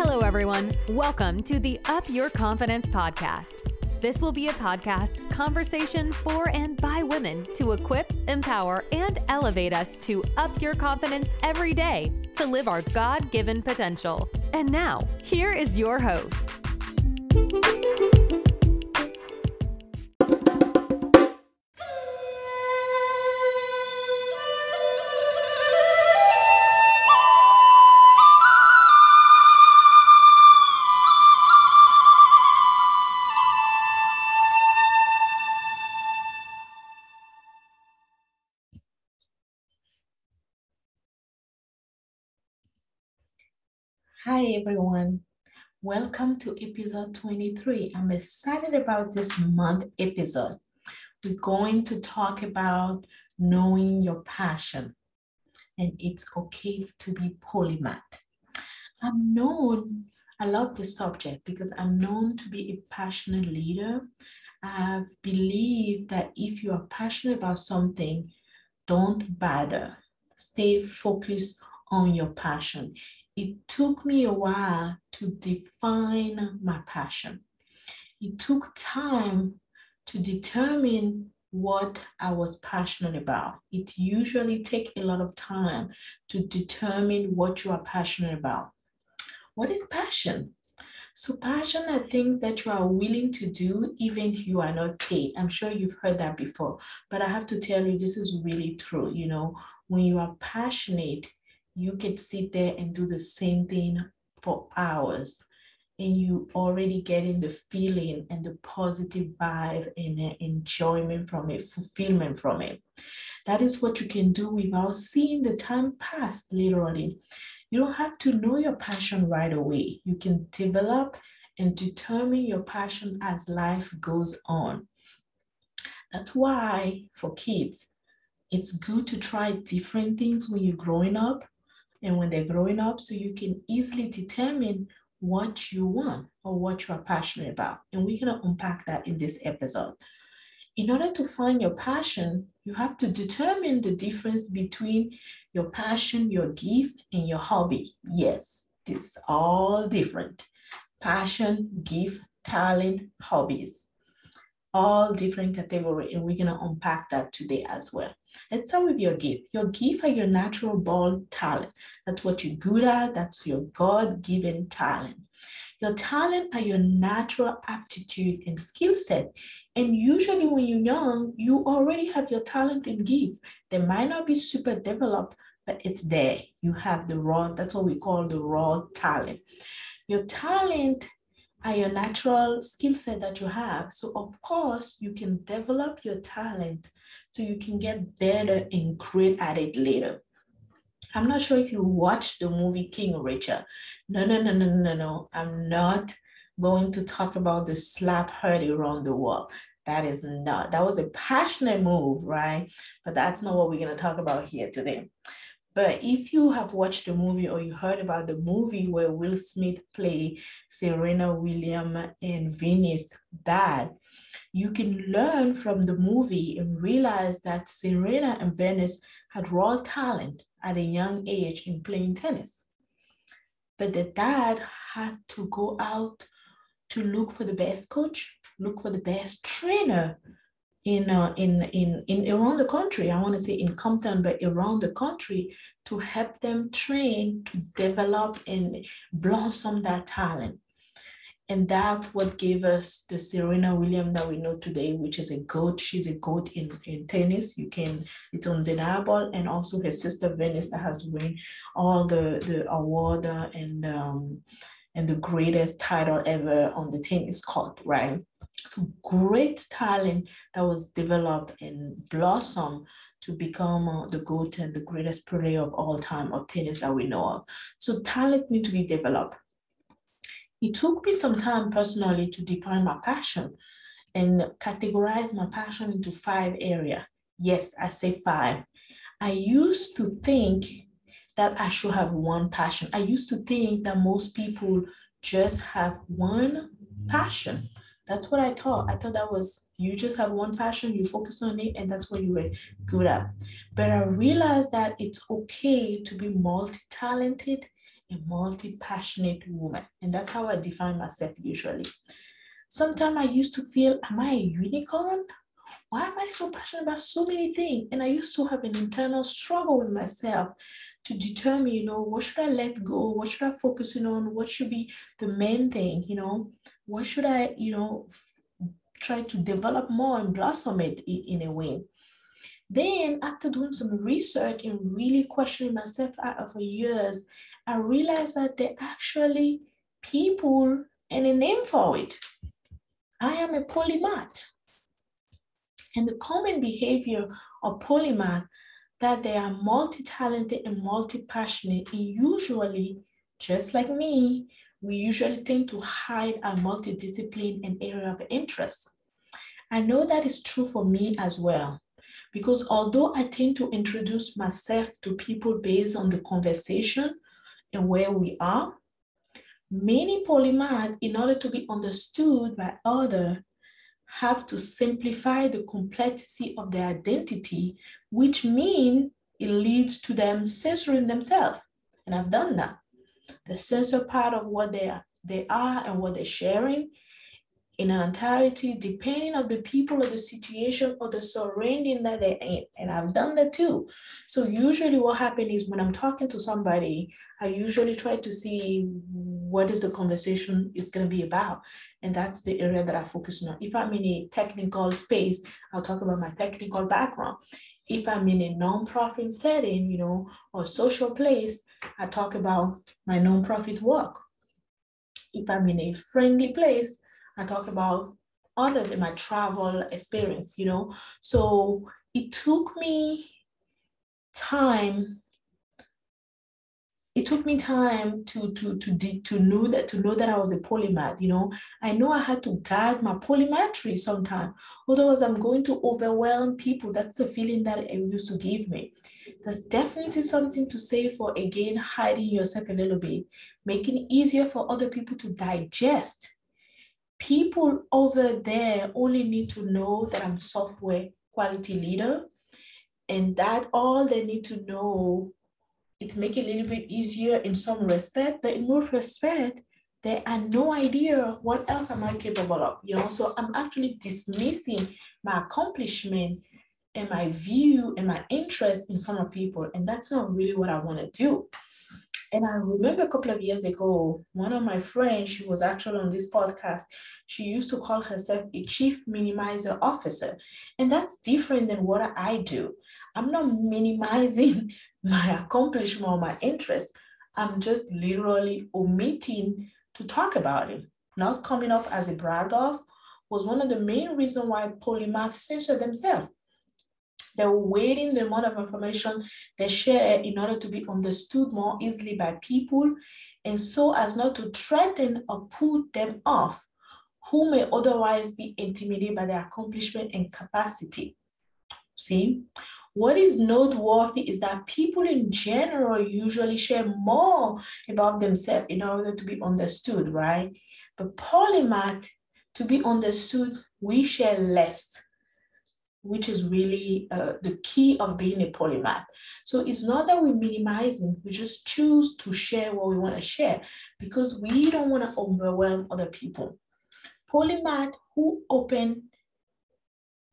Hello, everyone. Welcome to the Up Your Confidence podcast. This will be a podcast conversation for and by women to equip, empower, and elevate us to up your confidence every day to live our God given potential. And now, here is your host. Hi, everyone. Welcome to episode 23. I'm excited about this month episode. We're going to talk about knowing your passion, and it's okay to be polymath. I'm known, I love this subject because I'm known to be a passionate leader. I believe that if you are passionate about something, don't bother. Stay focused on your passion it took me a while to define my passion. It took time to determine what I was passionate about. It usually takes a lot of time to determine what you are passionate about. What is passion? So passion are things that you are willing to do even if you are not paid. I'm sure you've heard that before, but I have to tell you this is really true. You know, when you are passionate, you could sit there and do the same thing for hours and you already getting the feeling and the positive vibe and enjoyment from it, fulfillment from it. That is what you can do without seeing the time pass literally. You don't have to know your passion right away. You can develop and determine your passion as life goes on. That's why for kids, it's good to try different things when you're growing up and when they're growing up so you can easily determine what you want or what you are passionate about. And we're going to unpack that in this episode. In order to find your passion, you have to determine the difference between your passion, your gift, and your hobby. Yes, it's all different. Passion, gift, talent, hobbies, all different category, and we're gonna unpack that today as well. Let's start with your gift. Your gift are your natural born talent. That's what you're good at. That's your God-given talent. Your talent are your natural aptitude and skill set. And usually when you're young, you already have your talent and gift. They might not be super developed, but it's there. You have the raw, that's what we call the raw talent. Your talent are your natural skill set that you have. So of course, you can develop your talent so you can get better and great at it later. I'm not sure if you watched the movie King Richard. No, no, no, no, no, no. I'm not going to talk about the slap heard around the world. That is not, that was a passionate move, right? But that's not what we're going to talk about here today. But if you have watched the movie or you heard about the movie where Will Smith played Serena Williams and Venus' dad, you can learn from the movie and realize that Serena and Venus had raw talent at a young age in playing tennis. But the dad had to go out to look for the best coach, look for the best trainer in uh, in in in around the country. I want to say in Compton, but around the country to help them train to develop and blossom that talent. And that's what gave us the Serena Williams that we know today, which is a goat. She's a goat in, in tennis. You can, it's undeniable. And also her sister Venus that has won all the, the award and um, and the greatest title ever on the tennis court, right? So great talent that was developed and blossomed to become uh, the GOAT and the greatest player of all time of tennis that we know of. So talent need to be developed. It took me some time personally to define my passion and categorize my passion into five areas. Yes, I say five. I used to think that I should have one passion. I used to think that most people just have one passion. That's what I thought. I thought that was you just have one passion, you focus on it, and that's what you were good at. But I realized that it's okay to be multi talented a multi-passionate woman. And that's how I define myself usually. Sometimes I used to feel, am I a unicorn? Why am I so passionate about so many things? And I used to have an internal struggle with myself to determine, you know, what should I let go? What should I focus on? What should be the main thing? You know, what should I, you know, try to develop more and blossom it in a way? Then, after doing some research and really questioning myself for years, I realized that there actually people and a name for it. I am a polymath. And the common behavior of polymath that they are multi-talented and multi-passionate and usually, just like me, we usually tend to hide our multidiscipline and area of interest. I know that is true for me as well. Because although I tend to introduce myself to people based on the conversation and where we are, many polymath, in order to be understood by others, have to simplify the complexity of their identity, which means it leads to them censoring themselves. And I've done that. The censor part of what they are, they are and what they're sharing in an entirety, depending on the people or the situation or the surrounding that they're in. And I've done that too. So usually what happens is when I'm talking to somebody, I usually try to see what is the conversation is going to be about. And that's the area that I focus on. If I'm in a technical space, I'll talk about my technical background. If I'm in a nonprofit setting, you know, or social place, I talk about my nonprofit work. If I'm in a friendly place, I talk about other than my travel experience, you know. So it took me time it took me time to to to to know that to know that I was a polymath. You know, I know I had to guard my polymathy sometimes. Otherwise, I'm going to overwhelm people. That's the feeling that it used to give me. There's definitely something to say for again hiding yourself a little bit, making it easier for other people to digest people over there only need to know that I'm software quality leader and that all they need to know it make it a little bit easier in some respect, but in most respect, they have no idea what else am I capable of, you know? So I'm actually dismissing my accomplishment and my view and my interest in front of people. And that's not really what I want to do. And I remember a couple of years ago, one of my friends, she was actually on this podcast. She used to call herself a chief minimizer officer. And that's different than what I do. I'm not minimizing my accomplishment or my interest. I'm just literally omitting to talk about it, not coming off as a brag off was one of the main reasons why polymath censored themselves. They're weighting the amount of information they share in order to be understood more easily by people, and so as not to threaten or put them off who may otherwise be intimidated by their accomplishment and capacity. See, what is noteworthy is that people in general usually share more about themselves in order to be understood, right? But polymath, to be understood, we share less which is really uh, the key of being a polymath. So it's not that we're minimizing, we just choose to share what we want to share because we don't want to overwhelm other people. Polymath who open,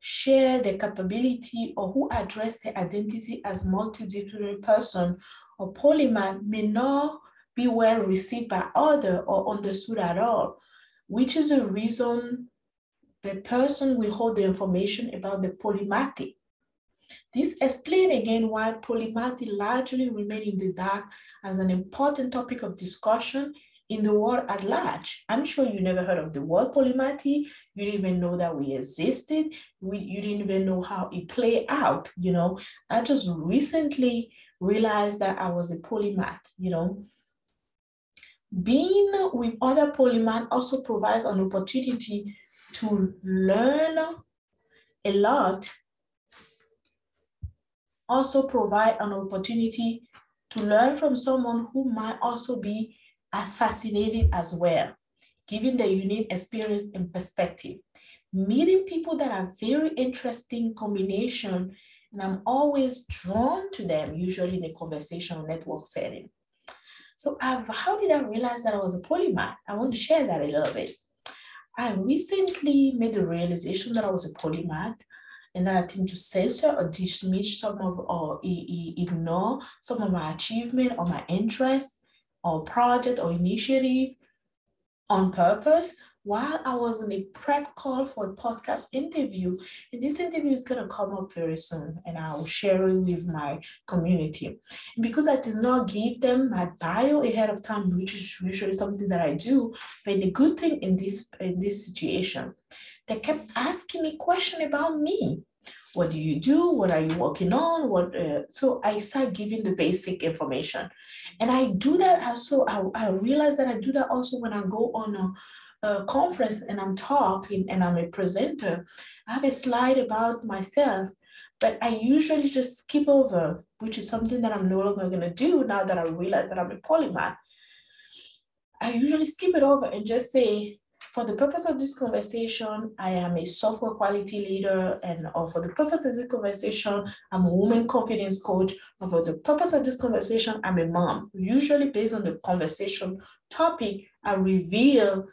share the capability or who address their identity as multidisciplinary person or polymath may not be well received by other or understood at all, which is the reason the person will hold the information about the polymathy. This explains again why polymathy largely remain in the dark as an important topic of discussion in the world at large. I'm sure you never heard of the word polymathy. You didn't even know that we existed. We, you didn't even know how it played out, you know. I just recently realized that I was a polymath, you know. Being with other polymath also provides an opportunity to learn a lot also provide an opportunity to learn from someone who might also be as fascinating as well, given the unique experience and perspective. Meeting people that are very interesting combination, and I'm always drawn to them, usually in a conversational network setting. So I've, how did I realize that I was a polymath? I want to share that a little bit. I recently made the realization that I was a polymath and that I tend to censor or dismiss some of or ignore some of my achievement or my interest or project or initiative on purpose while I was in a prep call for a podcast interview. And this interview is going to come up very soon, and I will share it with my community. And because I did not give them my bio ahead of time, which is usually something that I do, but the good thing in this in this situation, they kept asking me question about me what do you do? What are you working on? What uh, so i start giving the basic information. And i do that also I, I realize that i do that also when i go on a, a conference and i'm talking and i'm a presenter. I have a slide about myself but i usually just skip over which is something that i'm no longer going to do now that i realize that i'm a polymath. I usually skip it over and just say for the purpose of this conversation, I am a software quality leader, and or for the purpose of this conversation, I'm a woman confidence coach. And for the purpose of this conversation, I'm a mom. Usually, based on the conversation topic, I reveal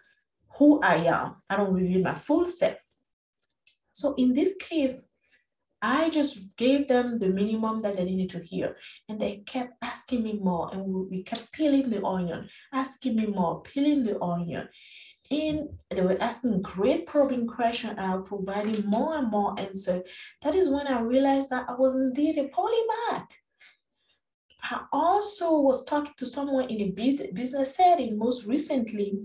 who I am. I don't reveal my full self. So in this case, I just gave them the minimum that they needed to hear. And they kept asking me more. And we kept peeling the onion, asking me more, peeling the onion in they were asking great probing questions and was providing more and more answer. That is when I realized that I was indeed a polymath. I also was talking to someone in a business setting most recently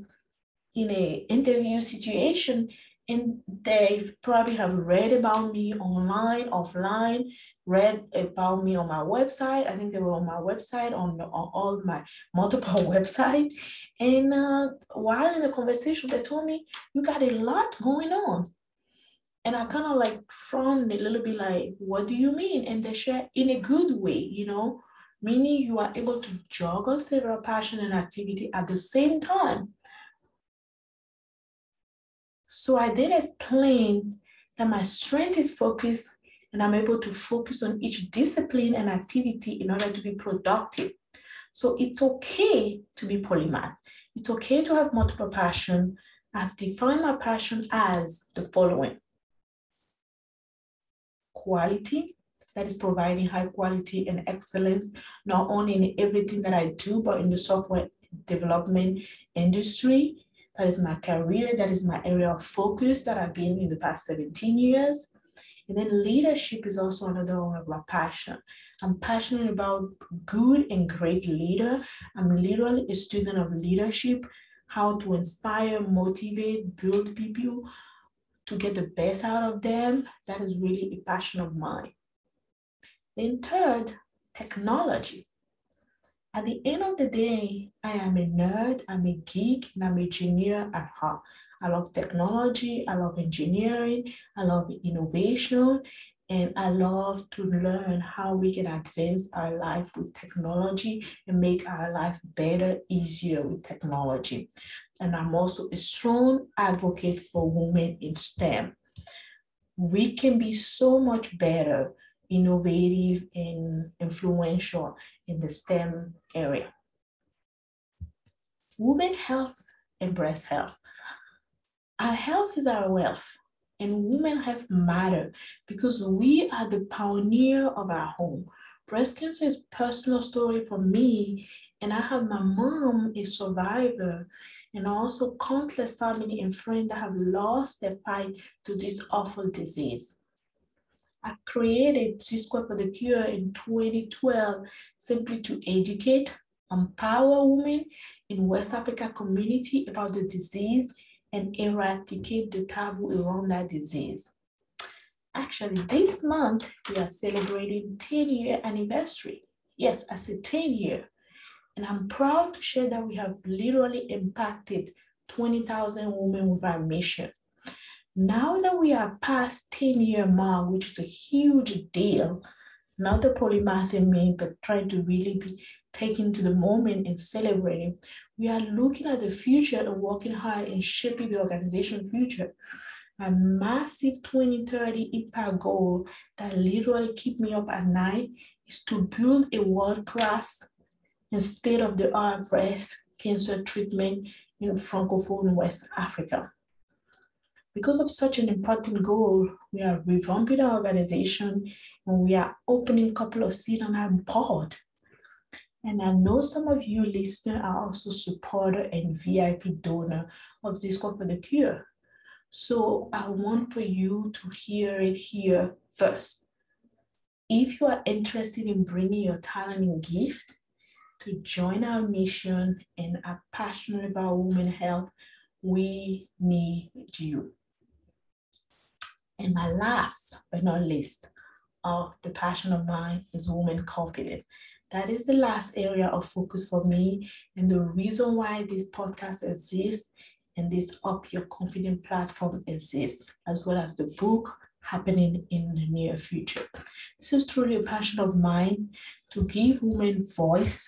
in a interview situation and they probably have read about me online, offline, read about me on my website. I think they were on my website, on, on all my multiple websites. And uh, while in the conversation, they told me, you got a lot going on. And I kind of like frowned a little bit like, what do you mean? And they share in a good way, you know, meaning you are able to juggle several passion and activity at the same time. So I did explain that my strength is focus and I'm able to focus on each discipline and activity in order to be productive. So it's okay to be polymath. It's okay to have multiple passion. I've defined my passion as the following. Quality, that is providing high quality and excellence, not only in everything that I do, but in the software development industry. That is my career. That is my area of focus that I've been in the past 17 years. And then leadership is also another one of my passion. I'm passionate about good and great leader. I'm literally a student of leadership, how to inspire, motivate, build people to get the best out of them. That is really a passion of mine. Then third, technology. At the end of the day, I am a nerd, I'm a geek, and I'm a engineer at heart. I love technology, I love engineering, I love innovation, and I love to learn how we can advance our life with technology and make our life better, easier with technology. And I'm also a strong advocate for women in STEM. We can be so much better, innovative, and influential in the STEM area. Women health and breast health. Our health is our wealth, and women health matter because we are the pioneer of our home. Breast cancer is personal story for me, and I have my mom, a survivor, and also countless family and friends that have lost their fight to this awful disease. I created Z Square for the Cure in 2012 simply to educate, empower women in West Africa community about the disease and eradicate the taboo around that disease. Actually, this month we are celebrating 10 year anniversary. Yes, I said 10 year. And I'm proud to share that we have literally impacted 20,000 women with our mission. Now that we are past 10 year mark, which is a huge deal, not the polymath in me, but trying to really be taken to the moment and celebrating. We are looking at the future and working hard in shaping the organization future. A massive 2030 impact goal that literally keep me up at night is to build a world-class and state-of-the-art breast cancer treatment in Francophone West Africa. Because of such an important goal, we are revamping our organization and we are opening a couple of seats on our board. And I know some of you listeners are also supporter and VIP donor of Z Square for the cure. So I want for you to hear it here first. If you are interested in bringing your talent and gift to join our mission and are passionate about women health, we need you. And my last but not least of the passion of mine is woman confidence. That is the last area of focus for me. And the reason why this podcast exists and this Up Your Confident platform exists, as well as the book happening in the near future. This is truly a passion of mine to give women voice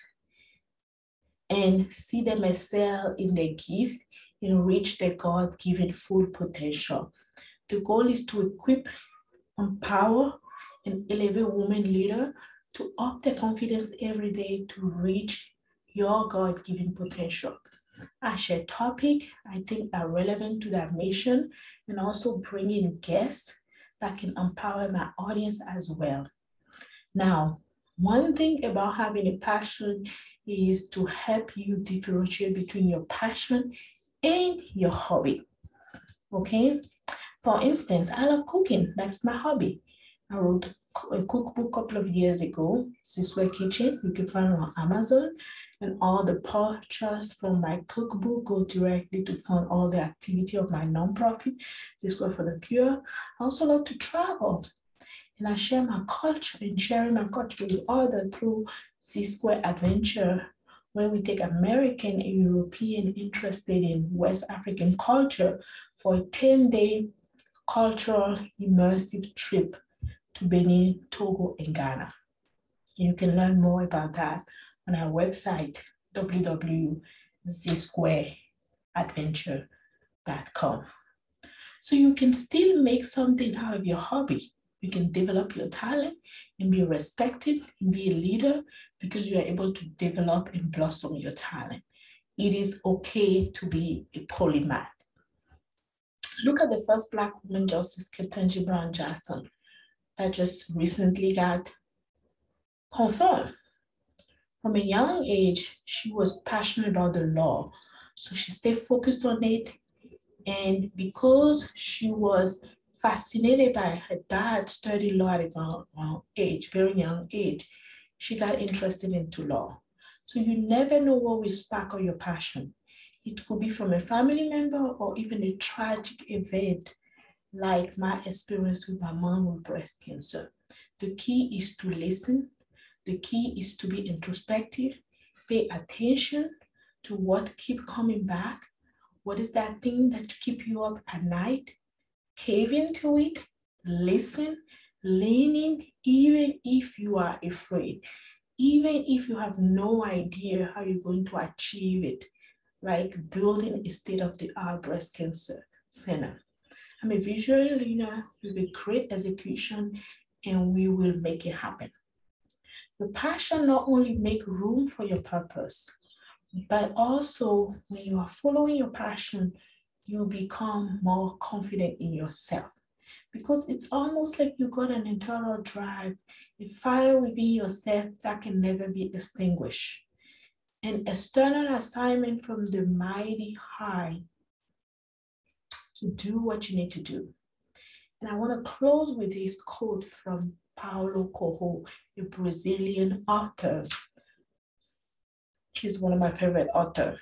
and see them excel in their gift and reach their God-given full potential. The goal is to equip, empower, and elevate women leader to up their confidence every day to reach your God-given potential. I share topic I think are relevant to that mission and also bring in guests that can empower my audience as well. Now, one thing about having a passion is to help you differentiate between your passion and your hobby. Okay? For instance, I love cooking. That's my hobby. I wrote a cookbook a couple of years ago, Z Square Kitchen. You can find it on Amazon. And all the purchase from my cookbook go directly to fund all the activity of my nonprofit, Z Square for the Cure. I also love to travel. And I share my culture and sharing my culture with others through Z-Square Adventure, where we take American and European interested in West African culture for a 10-day cultural immersive trip to Benin, Togo, and Ghana. You can learn more about that on our website, www.zsquareadventure.com. So you can still make something out of your hobby. You can develop your talent and be respected and be a leader because you are able to develop and blossom your talent. It is okay to be a polymath. Look at the first Black woman justice, Ketanji Brown Jackson that just recently got confirmed. From a young age, she was passionate about the law. So she stayed focused on it. And because she was fascinated by her dad studied law at a young age, very young age, she got interested into law. So you never know what will spark your passion. It could be from a family member or even a tragic event like my experience with my mom with breast cancer. The key is to listen. The key is to be introspective, pay attention to what keep coming back. What is that thing that keep you up at night? Cave into it, listen, leaning, even if you are afraid, even if you have no idea how you're going to achieve it, like building a state-of-the-art breast cancer center. I'm a visionary leader with a great execution and we will make it happen. Your passion not only make room for your purpose, but also when you are following your passion, you become more confident in yourself because it's almost like you got an internal drive, a fire within yourself that can never be extinguished. An external assignment from the mighty high to do what you need to do. And I want to close with this quote from Paulo Coelho, a Brazilian author. He's one of my favorite authors.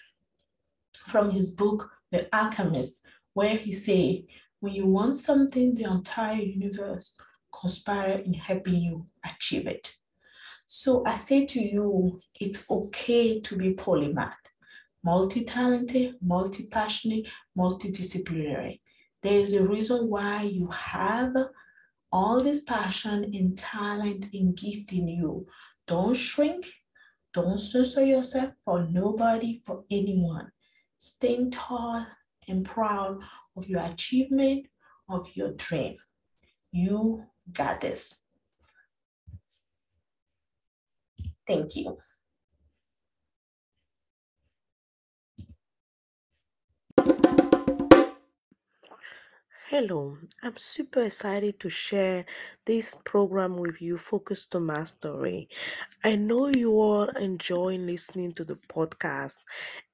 From his book, The Alchemist, where he say, when you want something, the entire universe conspire in helping you achieve it. So I say to you, it's okay to be polymath multi-talented, multi-passionate, multidisciplinary. There is a reason why you have all this passion and talent and gift in you. Don't shrink. Don't censor yourself for nobody, for anyone. Stay tall and proud of your achievement, of your dream. You got this. Thank you. Hello, I'm super excited to share this program with you Focus to Mastery. I know you all enjoy listening to the podcast,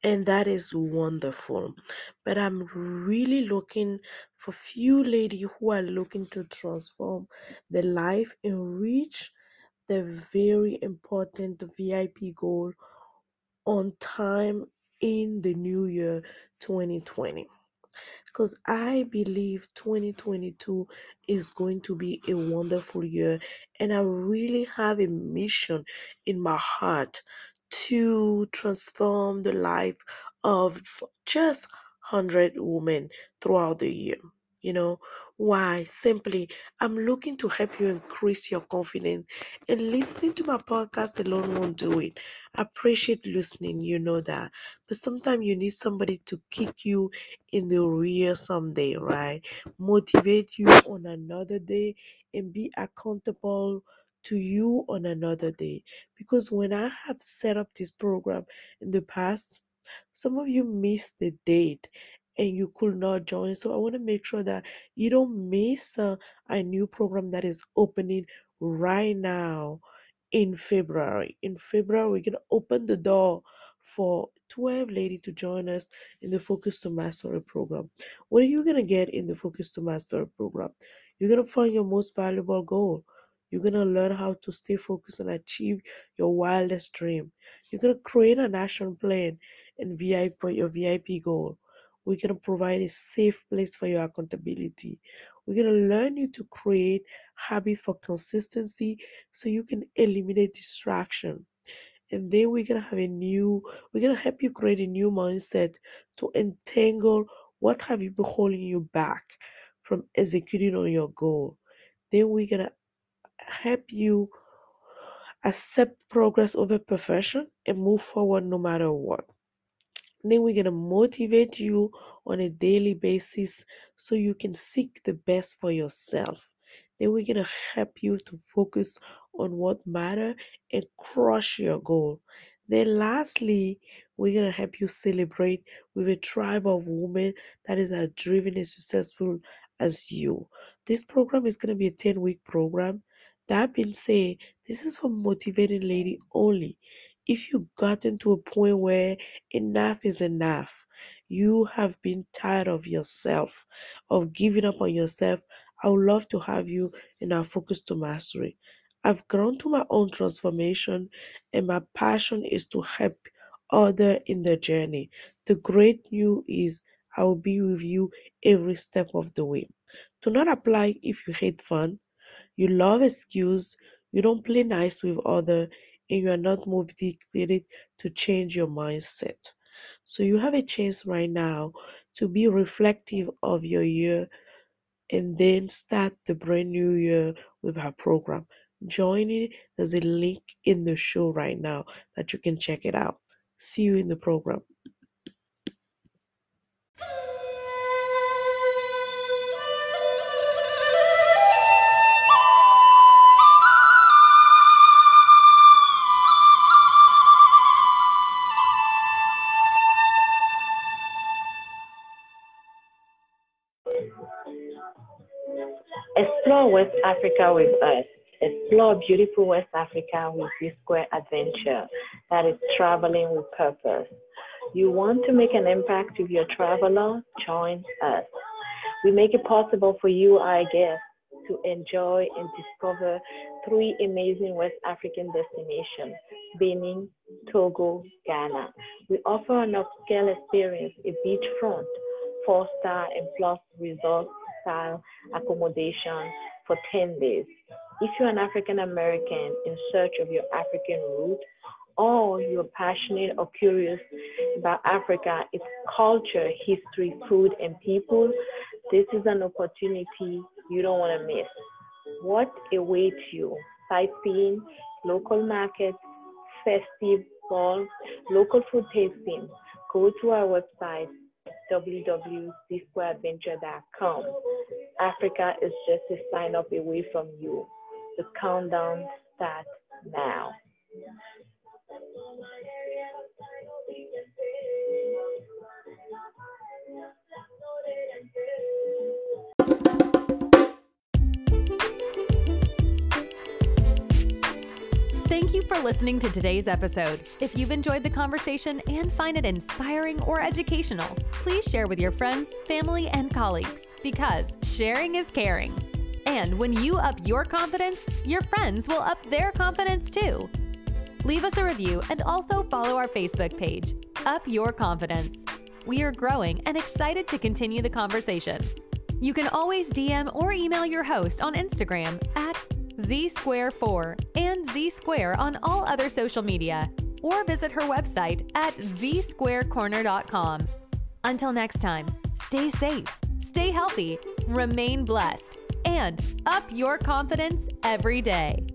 and that is wonderful. But I'm really looking for few ladies who are looking to transform their life and reach the very important VIP goal on time in the new year 2020 because I believe 2022 is going to be a wonderful year, and I really have a mission in my heart to transform the life of just 100 women throughout the year. You know, why? Simply, I'm looking to help you increase your confidence, and listening to my podcast alone won't do it. I appreciate listening, you know that, but sometimes you need somebody to kick you in the rear someday, right? Motivate you on another day and be accountable to you on another day. Because when I have set up this program in the past, some of you missed the date and you could not join. So I want to make sure that you don't miss uh, a new program that is opening right now in February. In February, we're going to open the door for 12 ladies to join us in the Focus to Mastery program. What are you going to get in the Focus to Mastery program? You're going to find your most valuable goal. You're going to learn how to stay focused and achieve your wildest dream. You're going to create an action plan and VIP your VIP goal. We're going to provide a safe place for your accountability. We're going to learn you to create habit for consistency so you can eliminate distraction. And then we're going to have a new, we're going to help you create a new mindset to entangle what have you been holding you back from executing on your goal. Then we're going to help you accept progress over perfection and move forward no matter what. Then we're going to motivate you on a daily basis so you can seek the best for yourself. Then we're going to help you to focus on what matter and crush your goal. Then lastly, we're going to help you celebrate with a tribe of women that is as driven and successful as you. This program is going to be a 10 week program. That being said, this is for motivated lady only. If you've gotten to a point where enough is enough, you have been tired of yourself, of giving up on yourself, I would love to have you in our Focus to Mastery. I've grown to my own transformation, and my passion is to help other in the journey. The great news is I will be with you every step of the way. Do not apply if you hate fun, you love excuse, you don't play nice with other, and you are not motivated to change your mindset. So you have a chance right now to be reflective of your year and then start the brand new year with our program. Joining, there's a link in the show right now that you can check it out. See you in the program. Explore West Africa with us. Explore beautiful West Africa with Z Square Adventure that is traveling with purpose. You want to make an impact with your traveler? Join us. We make it possible for you, our guests, to enjoy and discover three amazing West African destinations Benin, Togo, Ghana. We offer an upscale experience, a beachfront, four star and plus resort style accommodation for 10 days. If you're an African American in search of your African root, or you're passionate or curious about Africa, its culture, history, food, and people, this is an opportunity you don't want to miss. What awaits you? Sightseeing, local markets, festive balls, local food tasting. Go to our website www.zsquareadventure.com. Africa is just a sign up away from you. The countdown starts now. For listening to today's episode. If you've enjoyed the conversation and find it inspiring or educational, please share with your friends, family, and colleagues because sharing is caring. And when you up your confidence, your friends will up their confidence too. Leave us a review and also follow our Facebook page, Up Your Confidence. We are growing and excited to continue the conversation. You can always DM or email your host on Instagram at Z Square 4 and Z Square on all other social media, or visit her website at zsquarecorner.com. Until next time, stay safe, stay healthy, remain blessed, and up your confidence every day.